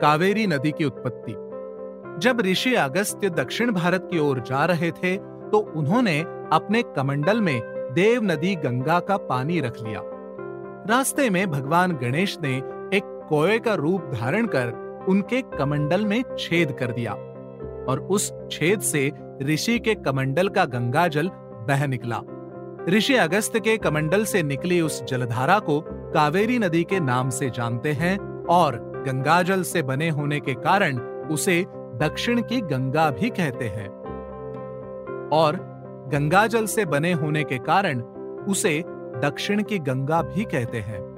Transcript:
कावेरी नदी की उत्पत्ति। जब ऋषि अगस्त्य दक्षिण भारत की ओर जा रहे थे तो उन्होंने अपने कमंडल में देव नदी गंगा का पानी रख लिया। रास्ते में भगवान गणेश ने एक कोए का रूप धारण कर उनके कमंडल में छेद कर दिया और उस छेद से ऋषि के कमंडल का गंगा जल बह निकला। ऋषि अगस्त के कमंडल से निकली उस जलधारा को कावेरी नदी के नाम से जानते हैं और गंगाजल से बने होने के कारण उसे दक्षिण की गंगा भी कहते हैं। और गंगाजल से बने होने के कारण उसे दक्षिण की गंगा भी कहते हैं।